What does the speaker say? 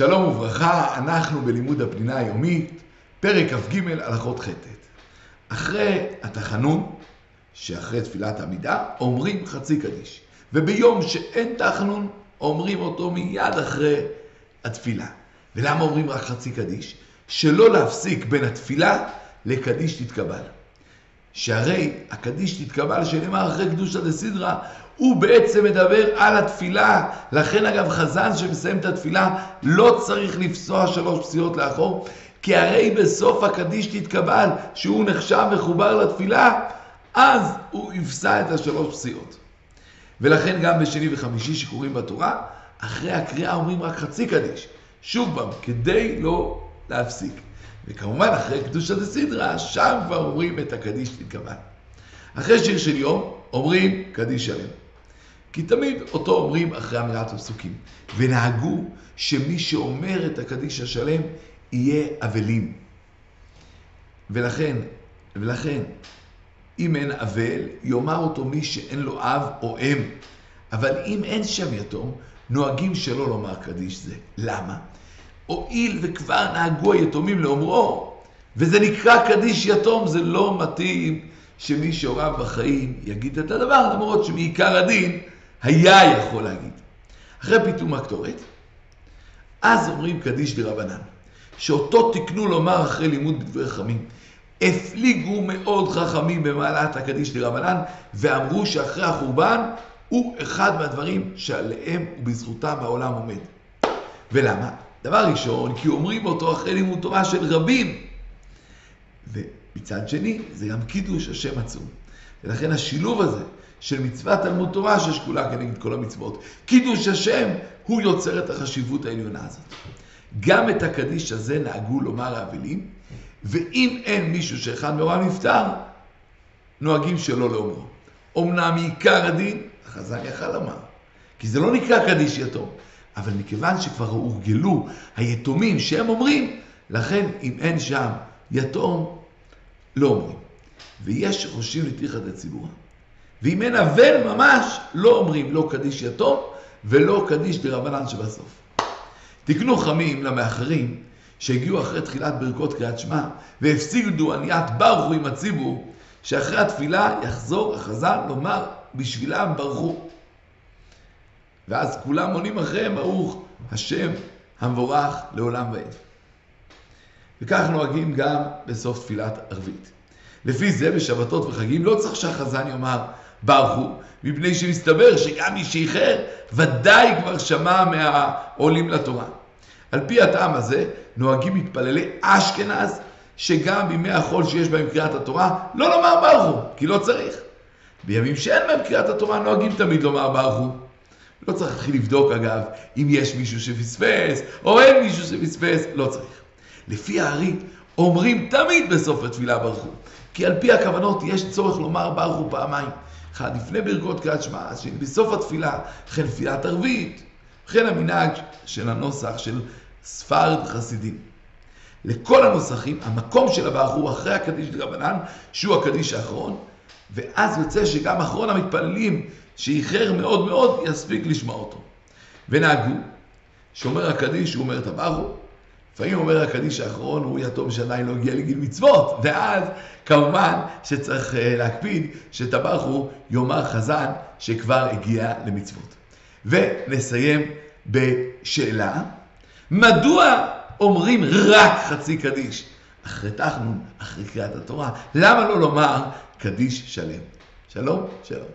שלום וברכה, אנחנו בלימוד הפנינה היומית, פרק כ"ג הלכות חטא. אחרי התחנון, שאחרי תפילת העמידה, אומרים חצי קדיש. וביום שאין תחנון, אומרים אותו מיד אחרי התפילה. ולמה אומרים רק חצי קדיש? שלא להפסיק בין התפילה לקדיש תתקבל. שהרי הקדיש תתקבל שנאמר אחרי קדושא דסדרא, הוא בעצם מדבר על התפילה. לכן אגב חזן שמסיים את התפילה לא צריך לפסוע שלוש פסיעות לאחור, כי הרי בסוף הקדיש תתקבל, שהוא נחשב מחובר לתפילה, אז הוא יפסע את השלוש פסיעות. ולכן גם בשני וחמישי שקוראים בתורה, אחרי הקריאה אומרים רק חצי קדיש. שוב פעם, כדי לא להפסיק. וכמובן אחרי קדושת הסדרה, שם כבר אומרים את הקדיש תתקבל. אחרי שיר של יום, אומרים קדיש שלם. כי תמיד אותו אומרים אחרי אמירת הפסוקים. ונהגו שמי שאומר את הקדיש השלם יהיה אבלים. ולכן, ולכן, אם אין אבל, יאמר אותו מי שאין לו אב או אם. אבל אם אין שם יתום, נוהגים שלא לומר קדיש זה. למה? הואיל וכבר נהגו היתומים לאומרו, וזה נקרא קדיש יתום, זה לא מתאים שמי שהוריו בחיים יגיד את הדבר, למרות שמעיקר הדין היה יכול להגיד. אחרי פיתום הקטורת, אז אומרים קדיש דרבנן, שאותו תקנו לומר אחרי לימוד בדברי חכמים. הפליגו מאוד חכמים במעלת הקדיש דרבנן, ואמרו שאחרי החורבן הוא אחד מהדברים שעליהם ובזכותם העולם עומד. ולמה? דבר ראשון, כי אומרים אותו אחרי לימוד תורה של רבים. ומצד שני, זה גם קידוש השם עצום. ולכן השילוב הזה של מצוות תלמוד תורה ששקולה כנגד כל המצוות, קידוש השם, הוא יוצר את החשיבות העליונה הזאת. גם את הקדיש הזה נהגו לומר האבלים, ואם אין מישהו שאחד מהוריו נפטר, נוהגים שלא לאומרו. אמנם עיקר הדין, החזן יכל לומר, כי זה לא נקרא קדיש יתום. אבל מכיוון שכבר הורגלו היתומים שהם אומרים, לכן אם אין שם יתום, לא אומרים. ויש שחושבים לתיכת הציבור. ואם אין אבל ממש, לא אומרים לא קדיש יתום ולא קדיש דרבנן שבסוף. תקנו חמים למאחרים שהגיעו אחרי תחילת ברכות קריאת שמע והפסידו עניית ברכו עם הציבור, שאחרי התפילה יחזור החזן לומר בשבילם ברכו. ואז כולם עונים אחריהם, ברוך השם המבורך לעולם ועד. וכך נוהגים גם בסוף תפילת ערבית. לפי זה בשבתות וחגים לא צריך שהחזן יאמר ברכו, מפני שמסתבר שגם מי שאיחר ודאי כבר שמע מהעולים לתורה. על פי הטעם הזה נוהגים מתפללי אשכנז שגם בימי החול שיש בהם קריאת התורה לא לומר ברכו, כי לא צריך. בימים שאין בהם קריאת התורה נוהגים תמיד לומר ברכו. לא צריך להתחיל לבדוק אגב אם יש מישהו שפספס או אין מישהו שפספס, לא צריך. לפי הארי אומרים תמיד בסוף התפילה ברכו, כי על פי הכוונות יש צורך לומר ברכו פעמיים. אחד לפני ברכות קריאת שמע, השני בסוף התפילה, וכן תפילת ערבית, וכן המנהג של הנוסח של ספרד חסידים. לכל הנוסחים, המקום של הברך הוא אחרי הקדיש דרבנן, שהוא הקדיש האחרון, ואז יוצא שגם אחרון המתפללים שאיחר מאוד מאוד, יספיק לשמוע אותו. ונהגו, שאומר הקדיש, הוא אומר את הברכו, לפעמים אומר הקדיש האחרון, הוא יתום שעדיין לא הגיע לגיל מצוות, ואז כמובן שצריך אה, להקפיד הברכו יאמר חזן שכבר הגיע למצוות. ונסיים בשאלה, מדוע אומרים רק חצי קדיש? אחרי תחנון, אחרי קריאת התורה, למה לא לומר קדיש שלם? שלום, שלום.